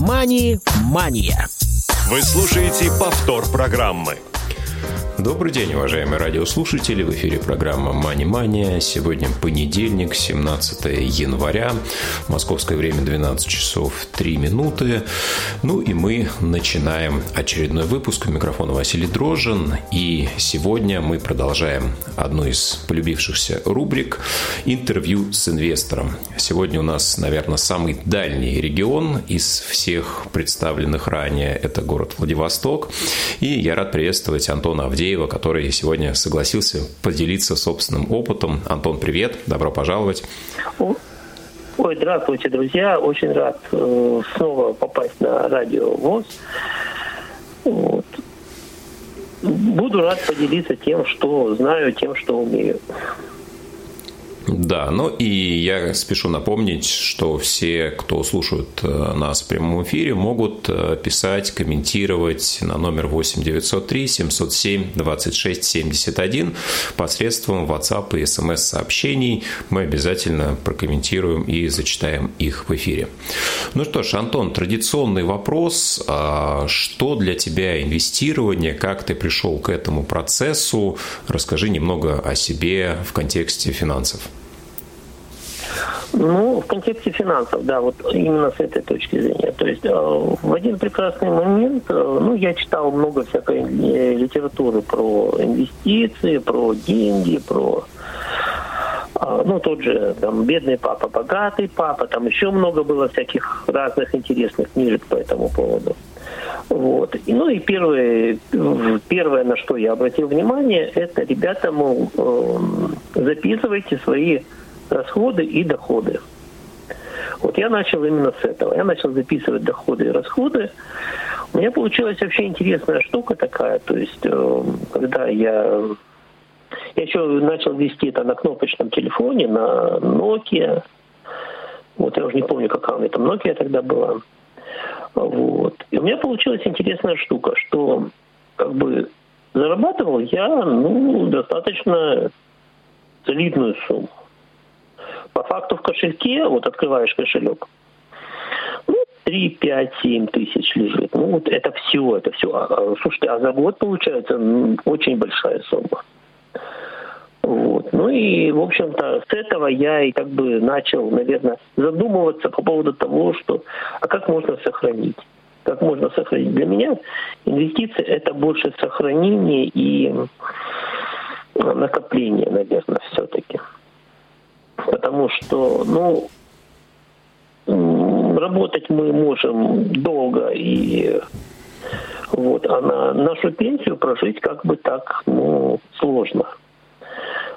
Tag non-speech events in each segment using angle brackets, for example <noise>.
«Мани-мания». Вы слушаете повтор программы. Добрый день, уважаемые радиослушатели. В эфире программа «Мани Мания». Сегодня понедельник, 17 января. Московское время 12 часов 3 минуты. Ну и мы начинаем очередной выпуск. У микрофона Василий Дрожжин. И сегодня мы продолжаем одну из полюбившихся рубрик «Интервью с инвестором». Сегодня у нас, наверное, самый дальний регион из всех представленных ранее. Это город Владивосток. И я рад приветствовать Антона Авдеева, Авдеева, который сегодня согласился поделиться собственным опытом. Антон, привет, добро пожаловать. Ой, здравствуйте, друзья. Очень рад э, снова попасть на радио ВОЗ. Вот. Буду рад поделиться тем, что знаю, тем, что умею. Да, ну и я спешу напомнить, что все, кто слушают э, нас в прямом эфире, могут э, писать, комментировать на номер 8 903 707 26 71 посредством WhatsApp и смс-сообщений. Мы обязательно прокомментируем и зачитаем их в эфире. Ну что ж, Антон, традиционный вопрос. А что для тебя инвестирование? Как ты пришел к этому процессу? Расскажи немного о себе в контексте финансов. Ну, в контексте финансов, да, вот именно с этой точки зрения. То есть э, в один прекрасный момент, э, ну, я читал много всякой э, литературы про инвестиции, про деньги, про ну, тот же, там, «Бедный папа, богатый папа», там еще много было всяких разных интересных книжек по этому поводу. Вот. И, ну и первое, первое, на что я обратил внимание, это, ребята, мол, записывайте свои расходы и доходы. Вот я начал именно с этого. Я начал записывать доходы и расходы. У меня получилась вообще интересная штука такая. То есть, э, когда я... Я еще начал вести это на кнопочном телефоне, на Nokia. Вот я уже не помню, какая у меня там Nokia тогда была. Вот. И у меня получилась интересная штука, что как бы зарабатывал я ну, достаточно солидную сумму. По факту в кошельке, вот открываешь кошелек, ну, 3, 5, 7 тысяч лежит. Ну, вот это все, это все. А, а, слушайте, а за год получается очень большая сумма. Вот. Ну и, в общем-то, с этого я и как бы начал, наверное, задумываться по поводу того, что а как можно сохранить. Как можно сохранить? Для меня инвестиции – это больше сохранение и накопление, наверное, все-таки потому что, ну, работать мы можем долго и вот, а на нашу пенсию прожить как бы так, ну, сложно.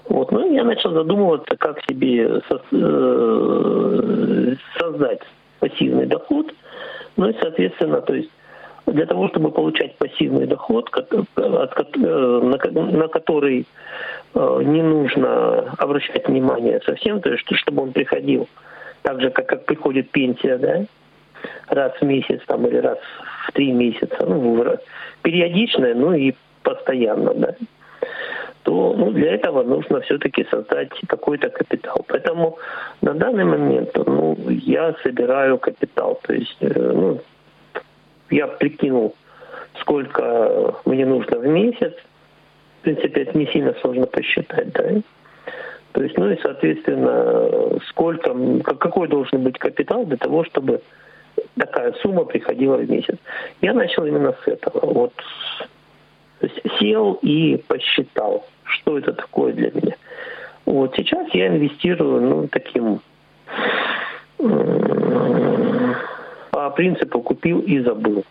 Вот, ну, я начал задумываться, как себе э, создать пассивный доход, ну и, соответственно, то есть для того, чтобы получать пассивный доход, э, на который э, не нужно обращать внимание совсем, то есть чтобы он приходил так же, как, как приходит пенсия, да, раз в месяц там, или раз в три месяца, ну, периодичная, ну и постоянно, да, то ну, для этого нужно все-таки создать какой-то капитал. Поэтому на данный момент ну, я собираю капитал. То есть э, ну, я прикинул, сколько мне нужно в месяц. В принципе, это не сильно сложно посчитать, да. То есть, ну и, соответственно, сколько, какой должен быть капитал для того, чтобы такая сумма приходила в месяц. Я начал именно с этого. Вот то есть сел и посчитал, что это такое для меня. Вот сейчас я инвестирую, ну, таким принципу купил и забыл.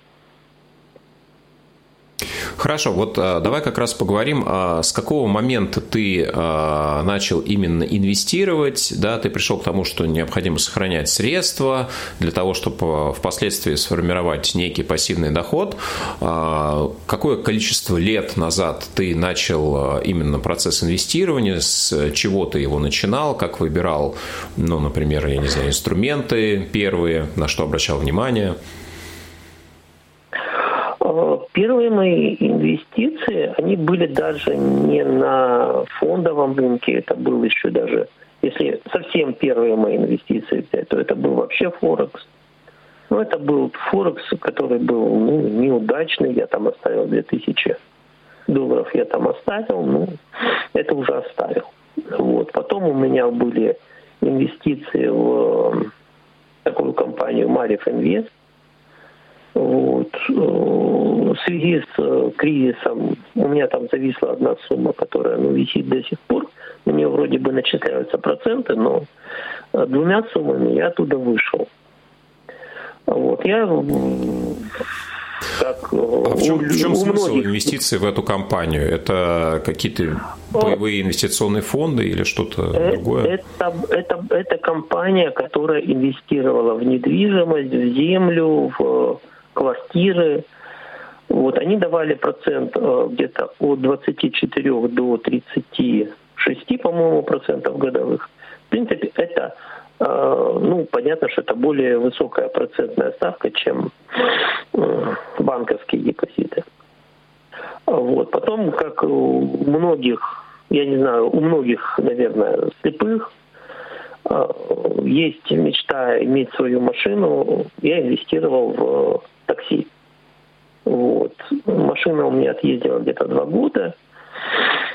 Хорошо, вот а, давай как раз поговорим, а, с какого момента ты а, начал именно инвестировать, да, ты пришел к тому, что необходимо сохранять средства для того, чтобы впоследствии сформировать некий пассивный доход. Какое количество лет назад ты начал именно процесс инвестирования, с чего ты его начинал, как выбирал, ну, например, я не знаю, инструменты первые, на что обращал внимание? Первые мои инвестиции, они были даже не на фондовом рынке, это был еще даже, если совсем первые мои инвестиции взять, то это был вообще Форекс. Ну, это был Форекс, который был ну, неудачный. Я там оставил 2000 долларов, я там оставил. Ну, это уже оставил. Вот. Потом у меня были инвестиции в такую компанию Мариф Инвест. Вот. Э, в связи с э, кризисом у меня там зависла одна сумма, которая ну, висит до сих пор. У нее вроде бы начисляются проценты, но э, двумя суммами я оттуда вышел. Вот. Я как а в чем, в чем смысл многих... инвестиций в эту компанию? Это какие-то боевые инвестиционные фонды или что-то это, другое? Это, это, это компания, которая инвестировала в недвижимость, в землю, в квартиры. Вот, они давали процент э, где-то от 24 до 36, по-моему, процентов годовых. В принципе, это э, ну, понятно, что это более высокая процентная ставка, чем э, банковские депозиты. Вот. Потом, как у многих, я не знаю, у многих, наверное, слепых, есть мечта иметь свою машину, я инвестировал в такси. Вот. Машина у меня отъездила где-то два года.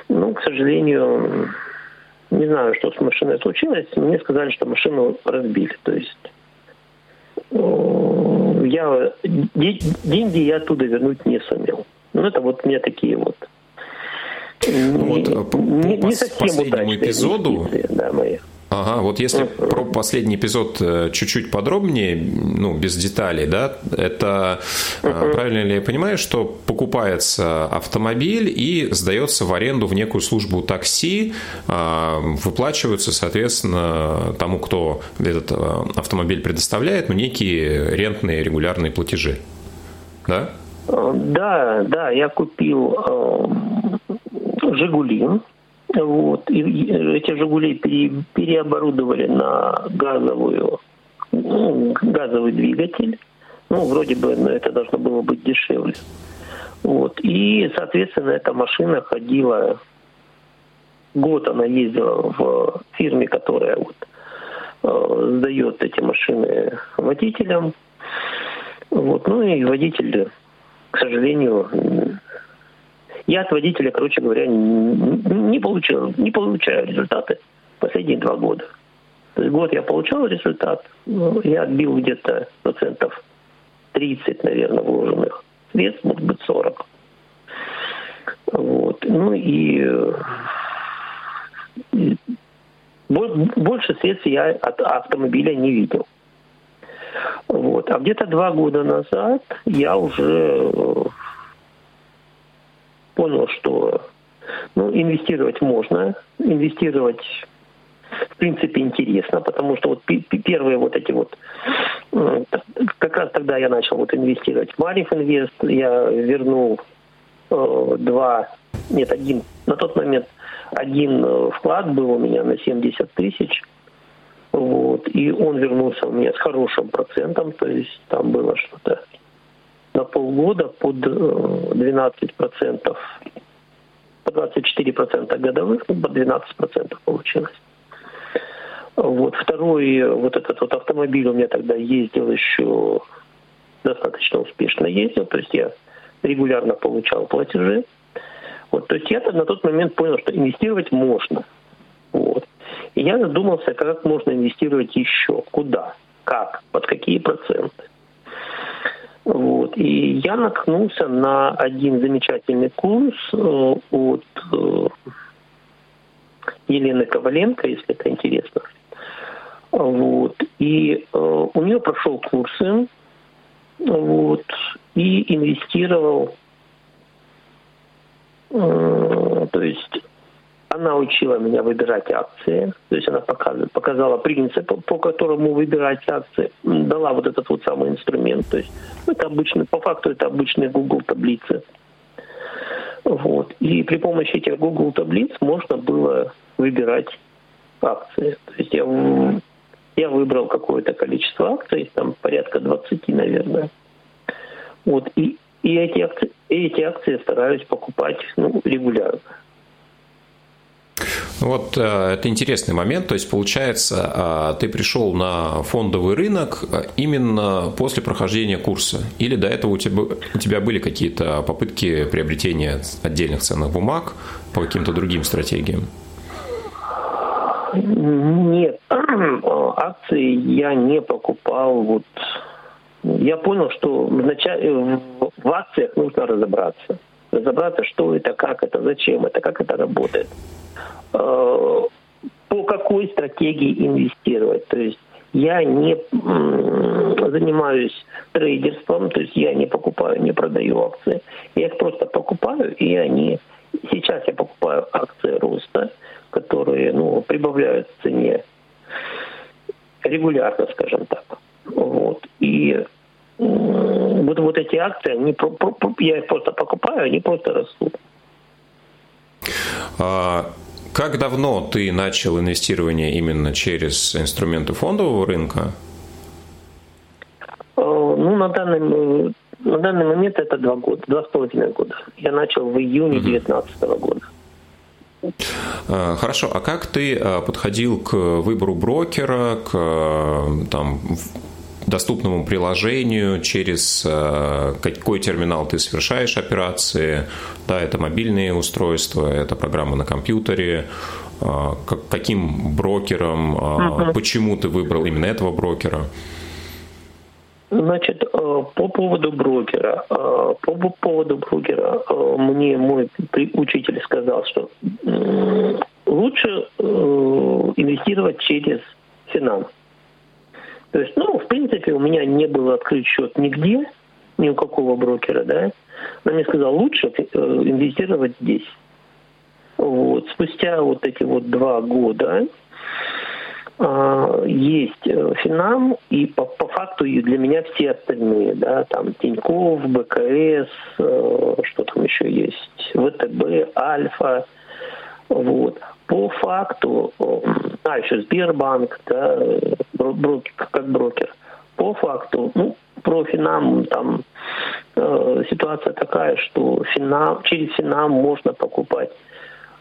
Ну, к сожалению, не знаю, что с машиной случилось. Мне сказали, что машину разбили. То есть э, я деньги я оттуда вернуть не сумел. Ну, это вот мне такие вот ну, вот, э, по, не, по не совсем последнему эпизоду, да, мои. Ага, вот если про последний эпизод э, чуть-чуть подробнее, ну, без деталей, да, это uh правильно ли я понимаю, что покупается автомобиль и сдается в аренду в некую службу такси, выплачиваются, соответственно, тому, кто этот автомобиль предоставляет, ну, некие рентные регулярные платежи, да? Да, да, я купил э, «Жигули», вот. И эти «Жигули» пере, переоборудовали на газовую, ну, газовый двигатель. Ну, вроде бы ну, это должно было быть дешевле. Вот. И, соответственно, эта машина ходила, год она ездила в фирме, которая вот, э, сдает эти машины водителям. Вот. Ну и водитель, к сожалению, я от водителя, короче говоря, не получил, не получаю результаты последние два года. То есть год я получал результат, я отбил где-то процентов 30, наверное, вложенных средств, может быть, 40. Вот. Ну и, и больше средств я от автомобиля не видел. Вот. А где-то два года назад я уже понял, что ну, инвестировать можно, инвестировать в принципе интересно, потому что вот первые вот эти вот, как раз тогда я начал вот инвестировать в Мариф Инвест, я вернул э, два, нет, один, на тот момент один э, вклад был у меня на 70 тысяч, вот, и он вернулся у меня с хорошим процентом, то есть там было что-то на полгода под 12%, э, по 24% годовых, ну, по 12% получилось. Вот. Второй, вот этот вот автомобиль у меня тогда ездил еще достаточно успешно ездил, то есть я регулярно получал платежи. Вот, то есть я на тот момент понял, что инвестировать можно. Вот. И я задумался, как можно инвестировать еще, куда, как, под какие проценты. Вот. И я наткнулся на один замечательный курс э, от э, Елены Коваленко, если это интересно. Вот. И э, у нее прошел курсы вот, и инвестировал. То есть она учила меня выбирать акции, то есть она показала, показала принцип, по которому выбирать акции, дала вот этот вот самый инструмент. То есть это обычный, по факту это обычные Google таблицы. Вот. И при помощи этих Google таблиц можно было выбирать акции. То есть я, я выбрал какое-то количество акций, там порядка 20, наверное. Вот. И, и эти акции, эти акции стараюсь покупать ну, регулярно. Вот э, это интересный момент. То есть, получается, а, ты пришел на фондовый рынок э, именно после прохождения курса? Или до этого у тебя, у тебя были какие-то попытки приобретения отдельных ценных бумаг по каким-то другим стратегиям? Нет, <clears throat> акции я не покупал. Вот я понял, что вначале в акциях нужно разобраться. Разобраться, что это, как это, зачем это, как это работает. Э, по какой стратегии инвестировать. То есть я не занимаюсь трейдерством, то есть я не покупаю, не продаю акции. Я их просто покупаю, и они... Сейчас я покупаю акции роста, которые ну, прибавляют в цене регулярно, скажем так. Вот. И вот, вот эти акции, они, я их просто покупаю, они просто растут. А, как давно ты начал инвестирование именно через инструменты фондового рынка? Э, ну, на данный, на данный момент это два года, два с половиной года. Я начал в июне 2019 угу. года. А, хорошо, а как ты а, подходил к выбору брокера, к там, доступному приложению, через э, какой терминал ты совершаешь операции. Да, это мобильные устройства, это программы на компьютере. Э, каким брокером, угу. почему ты выбрал именно этого брокера? Значит, по поводу брокера. По поводу брокера мне мой учитель сказал, что лучше инвестировать через финанс. То есть, ну, в принципе, у меня не было открыт счет нигде, ни у какого брокера, да. Но мне сказал, лучше э, инвестировать здесь. Вот. Спустя вот эти вот два года э, есть э, Финам, и по, по факту и для меня все остальные, да, там Тиньков, БКС, э, что там еще есть, ВТБ, Альфа, вот. По факту, а еще Сбербанк, да, брокер, как брокер. По факту, ну, про Финам там э, ситуация такая, что Финам, через Финам можно покупать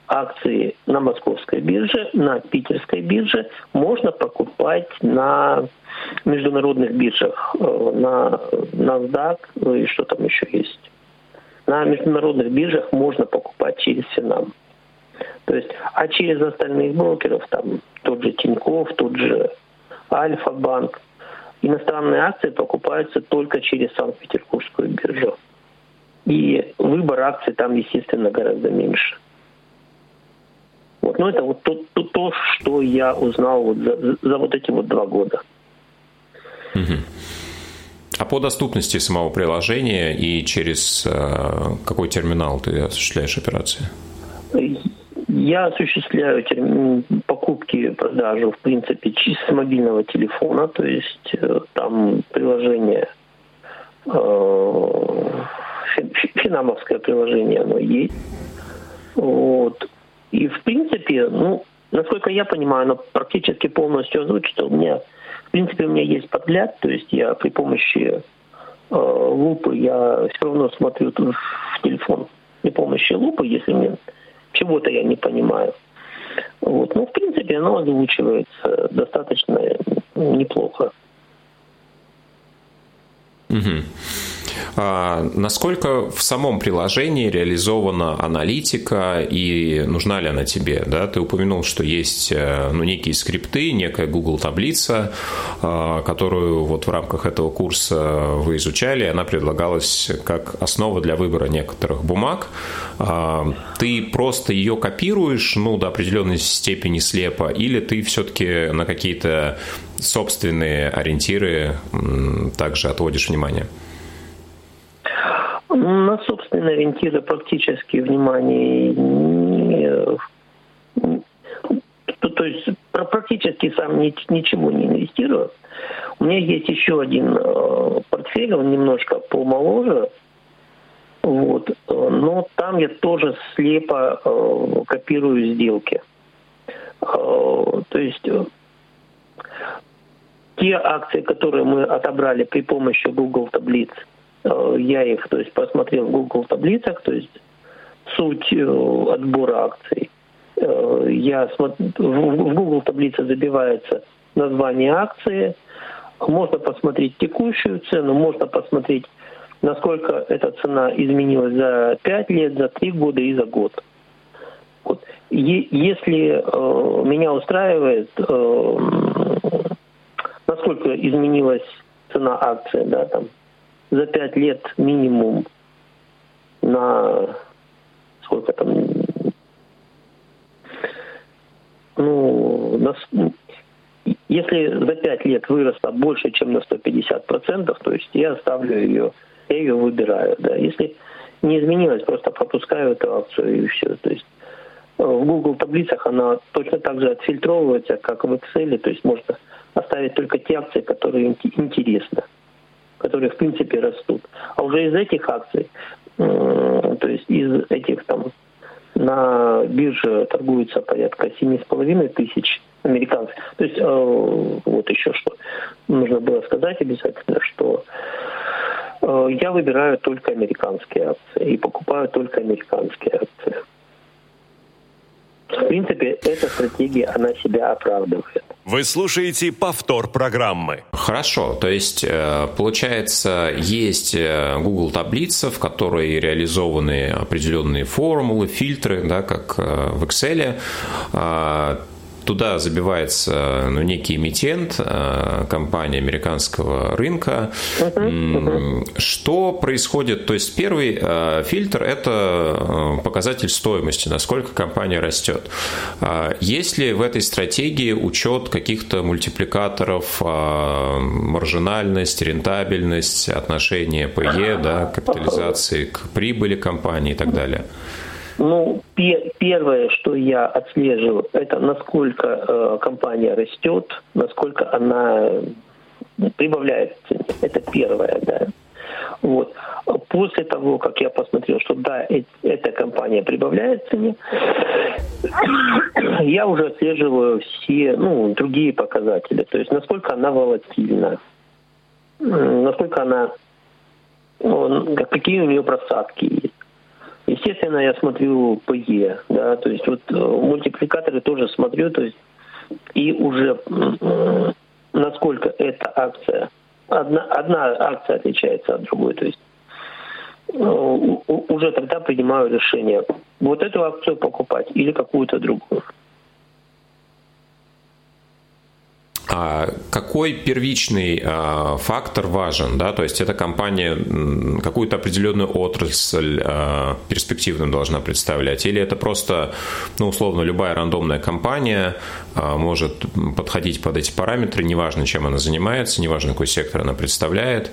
акции на московской бирже, на питерской бирже, можно покупать на международных биржах, э, на NASDAQ ну и что там еще есть. На международных биржах можно покупать через Финам. То есть, а через остальных брокеров, там тот же Тиньков, тот же Альфа-банк, иностранные акции покупаются только через Санкт-Петербургскую биржу. И выбор акций там, естественно, гораздо меньше. Вот. Но это вот то, то, то что я узнал вот за, за вот эти вот два года. А по доступности самого приложения и через э, какой терминал ты осуществляешь операции? Я осуществляю покупки, продажу, в принципе, с мобильного телефона, то есть э, там приложение, э, финамовское приложение, оно есть. Вот. И, в принципе, ну, насколько я понимаю, оно практически полностью озвучит. У меня, в принципе, у меня есть подгляд, то есть я при помощи э, лупы я все равно смотрю в телефон при помощи лупы, если мне чего-то я не понимаю. Вот. Ну, в принципе, оно озвучивается достаточно неплохо. Угу. А насколько в самом приложении реализована аналитика и нужна ли она тебе? Да? Ты упомянул, что есть э, ну, некие скрипты, некая Google таблица, а, которую вот в рамках этого курса вы изучали, она предлагалась как основа для выбора некоторых бумаг. А, ты просто ее копируешь, ну, до определенной степени слепо, или ты все-таки на какие-то собственные ориентиры также отводишь внимание? На собственные ориентиры практически внимание не... То, то есть практически сам ничего не инвестирую. У меня есть еще один э, портфель, он немножко помоложе, вот, но там я тоже слепо э, копирую сделки. Э, то есть э, те акции, которые мы отобрали при помощи Google таблиц, Э, я их, то есть, посмотрел в Google таблицах, то есть суть э, отбора акций. Э, я в Google таблице забивается название акции, можно посмотреть текущую цену, можно посмотреть, насколько эта цена изменилась за 5 лет, за 3 года и за год. Вот. Если э, меня устраивает, э, насколько изменилась цена акции, да, там, за 5 лет минимум на сколько там, ну, на, если за 5 лет выросла больше, чем на 150%, то есть я ставлю ее, я ее выбираю. Да. Если не изменилось, просто пропускаю эту акцию и все. То есть э, в Google таблицах она точно так же отфильтровывается, как в Excel, то есть можно оставить только те акции, которые интересны, которые в принципе растут. А уже из этих акций, то есть из этих там на бирже торгуется порядка 7,5 тысяч американцев. То есть э, вот еще что нужно было сказать обязательно, что э, я выбираю только американские акции и покупаю только американские акции. В принципе, эта стратегия, она себя оправдывает. Вы слушаете повтор программы. Хорошо, то есть э, получается есть э, Google таблица, в которой реализованы определенные формулы, фильтры, да, как э, в Excel туда забивается ну, некий эмитент, э, компания американского рынка. Что происходит? То есть первый э, фильтр – это э, показатель стоимости, насколько компания растет. Есть ли в этой стратегии учет каких-то мультипликаторов, маржинальность, рентабельность, отношение PE, да, капитализации к прибыли компании и так далее? Ну, пе- первое, что я отслеживаю, это насколько э, компания растет, насколько она прибавляет. Это первое, да. Вот. После того, как я посмотрел, что да, э- эта компания прибавляет цене, <coughs> я уже отслеживаю все ну, другие показатели. То есть насколько она волатильна, насколько она, ну, какие у нее просадки есть Естественно, я смотрю ПЕ, да, то есть вот э, мультипликаторы тоже смотрю, то есть и уже насколько эта акция, одна, одна акция отличается от другой, то есть э, уже тогда принимаю решение, вот эту акцию покупать или какую-то другую. А какой первичный а, фактор важен? Да? То есть эта компания какую-то определенную отрасль а, перспективную должна представлять? Или это просто, ну, условно, любая рандомная компания может подходить под эти параметры, неважно, чем она занимается, неважно, какой сектор она представляет?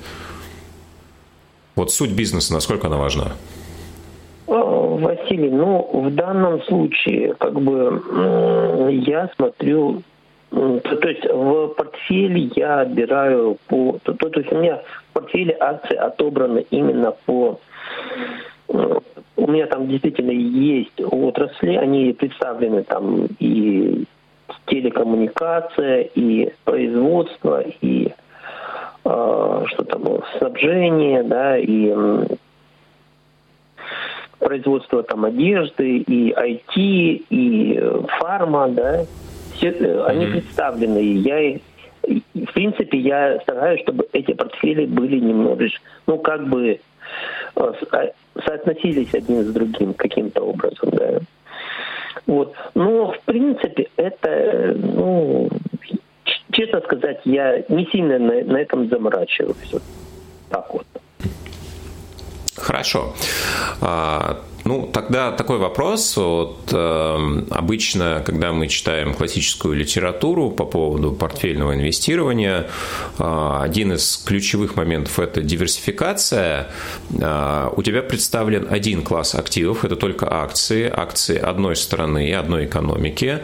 Вот суть бизнеса, насколько она важна? Василий, ну, в данном случае, как бы, я смотрю то, есть в портфеле я отбираю по... То, то, то есть у меня в портфеле акции отобраны именно по... У меня там действительно есть отрасли, они представлены там и телекоммуникация, и производство, и э, что там, снабжение, да, и производство там одежды, и IT, и фарма, да, все, mm-hmm. они представлены. Я, в принципе, я стараюсь, чтобы эти портфели были немножечко, ну, как бы э, а, соотносились один с другим каким-то образом, да. Вот. Но, в принципе, это, ну, честно сказать, я не сильно на, на этом заморачиваюсь. Вот так вот. Хорошо. Ну, тогда такой вопрос. Вот, э, обычно, когда мы читаем классическую литературу по поводу портфельного инвестирования, э, один из ключевых моментов – это диверсификация. Э, у тебя представлен один класс активов – это только акции, акции одной страны, одной экономики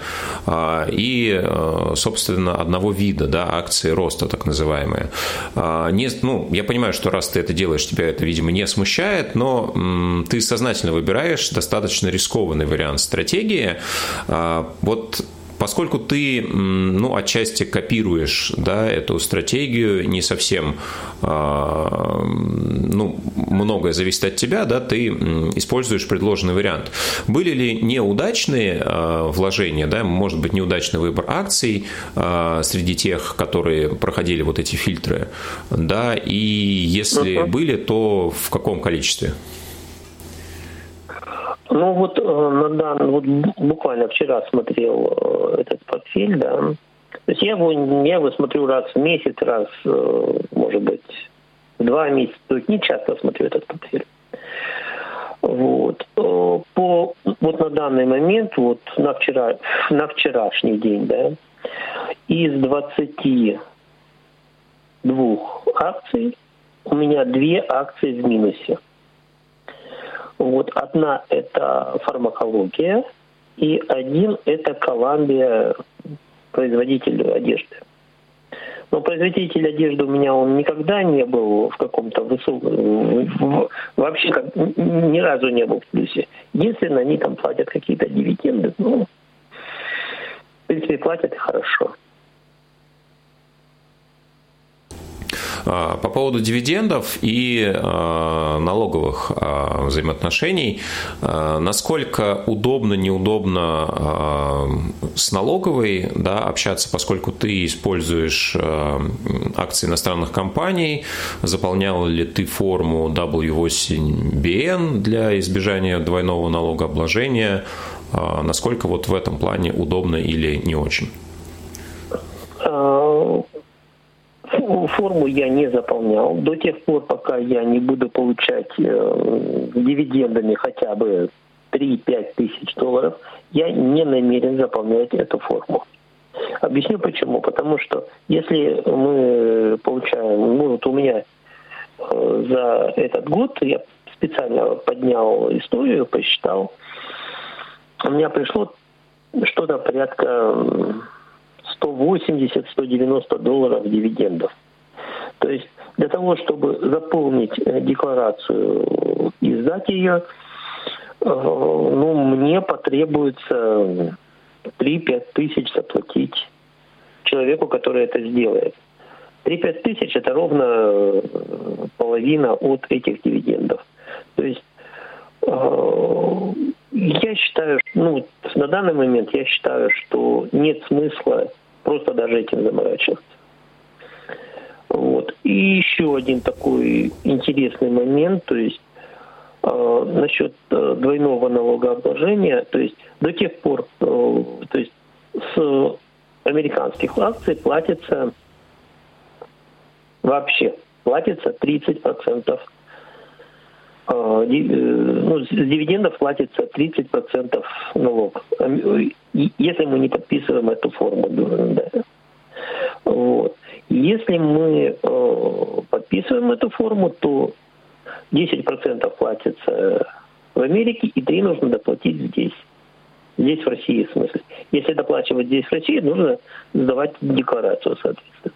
э, и, э, собственно, одного вида, да, акции роста так называемые. Э, не, ну, я понимаю, что раз ты это делаешь, тебя это, видимо, не смущает, но м, ты сознательно выбираешь выбираешь достаточно рискованный вариант стратегии. А, вот поскольку ты, ну, отчасти копируешь, да, эту стратегию, не совсем, а, ну, многое зависит от тебя, да, ты используешь предложенный вариант. Были ли неудачные а, вложения, да, может быть, неудачный выбор акций среди тех, которые проходили вот эти фильтры, да, и если uh-huh. были, то в каком количестве? Ну вот э, на данный, вот буквально вчера смотрел э, этот портфель, да. То есть я его, я его смотрю раз в месяц, раз, э, может быть, два месяца. То есть не часто смотрю этот портфель. Вот. По, вот на данный момент, вот на, вчера, на вчерашний день, да, из 22 акций у меня две акции в минусе. Вот одна это фармакология, и один это Коламбия, производитель одежды. Но производитель одежды у меня он никогда не был в каком-то высоком, вообще как, ни разу не был в плюсе. Единственное, они там платят какие-то дивиденды, ну, в принципе, платят хорошо. А, по поводу дивидендов и а, налоговых а, взаимоотношений, насколько удобно, неудобно с налоговой да, общаться, поскольку ты используешь акции иностранных компаний, заполнял ли ты форму W8BN для избежания двойного налогообложения, насколько вот в этом плане удобно или не очень? Форму я не заполнял до тех пор, пока я не буду получать э, дивидендами хотя бы 3-5 тысяч долларов, я не намерен заполнять эту форму. Объясню почему. Потому что если мы получаем, ну вот у меня э, за этот год я специально поднял историю, посчитал, у меня пришло что-то порядка 180-190 долларов дивидендов. То есть для того, чтобы заполнить э, декларацию и сдать ее, э, ну, мне потребуется 3-5 тысяч заплатить человеку, который это сделает. 3-5 тысяч – это ровно э, половина от этих дивидендов. То есть я считаю, ну, на данный момент я считаю, что нет смысла просто даже этим заморачиваться. Вот. И еще один такой интересный момент, то есть э, насчет э, двойного налогообложения, то есть до тех пор, э, то есть с американских акций платится вообще платится 30% э, ну, с дивидендов платится 30% налог, если мы не подписываем эту форму. Да. Вот. Если мы э, подписываем эту форму, то 10% платится в Америке, и 3 нужно доплатить здесь. Здесь, в России, в смысле. Если доплачивать здесь, в России, нужно сдавать декларацию, соответственно.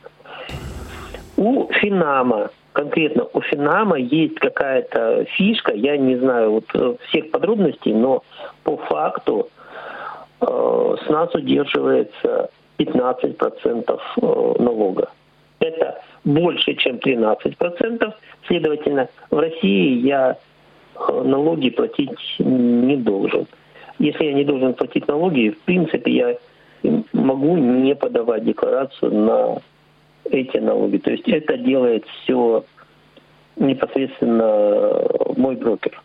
У Финама, конкретно у Финама есть какая-то фишка, я не знаю вот э, всех подробностей, но по факту э, с нас удерживается 15% э, налога. Это больше, чем 13%. Следовательно, в России я э, налоги платить не должен. Если я не должен платить налоги, в принципе, я могу не подавать декларацию на эти налоги. То есть это делает все непосредственно мой брокер.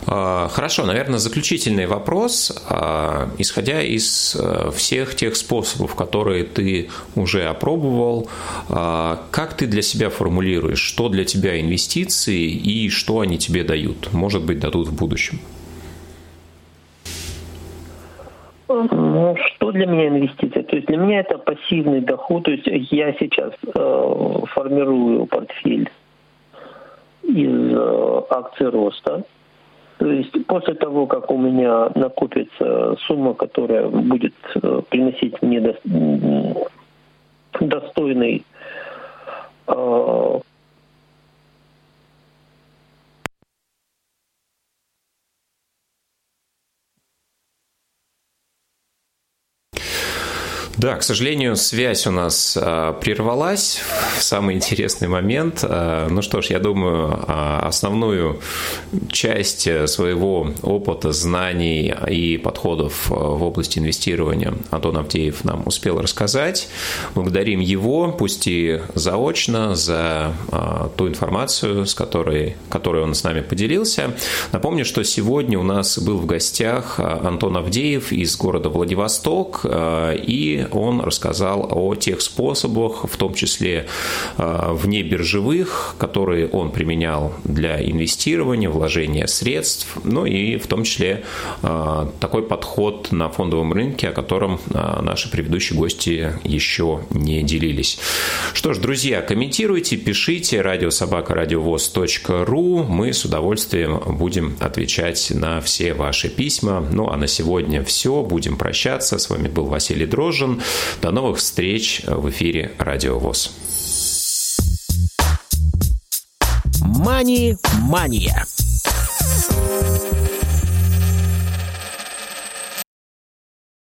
А, хорошо, наверное, заключительный вопрос. А, исходя из э, всех тех способов, которые ты уже опробовал, а, как ты для себя формулируешь, что для тебя инвестиции и что они тебе дают? Может быть, дадут в будущем? Ну, что для меня инвестиция? То есть для меня это пассивный доход. То есть я сейчас э, формирую портфель из э, акций роста. То есть после того, как у меня накопится сумма, которая будет э, приносить мне достойный Да, к сожалению, связь у нас а, прервалась в самый интересный момент. А, ну что ж, я думаю, а, основную часть своего опыта, знаний и подходов в области инвестирования Антон Авдеев нам успел рассказать. Благодарим его, пусть и заочно, за ту информацию, с которой, которой он с нами поделился. Напомню, что сегодня у нас был в гостях Антон Авдеев из города Владивосток, и он рассказал о тех способах, в том числе э, вне биржевых, которые он применял для инвестирования, вложения средств, ну и в том числе э, такой подход на фондовом рынке, о котором э, наши предыдущие гости еще не делились. Что ж, друзья, комментируйте, пишите радиособака радиовоз.ру. Мы с удовольствием будем отвечать на все ваши письма. Ну а на сегодня все. Будем прощаться. С вами был Василий Дрожжин. До новых встреч в эфире Радио ВОЗ. Мани-мания.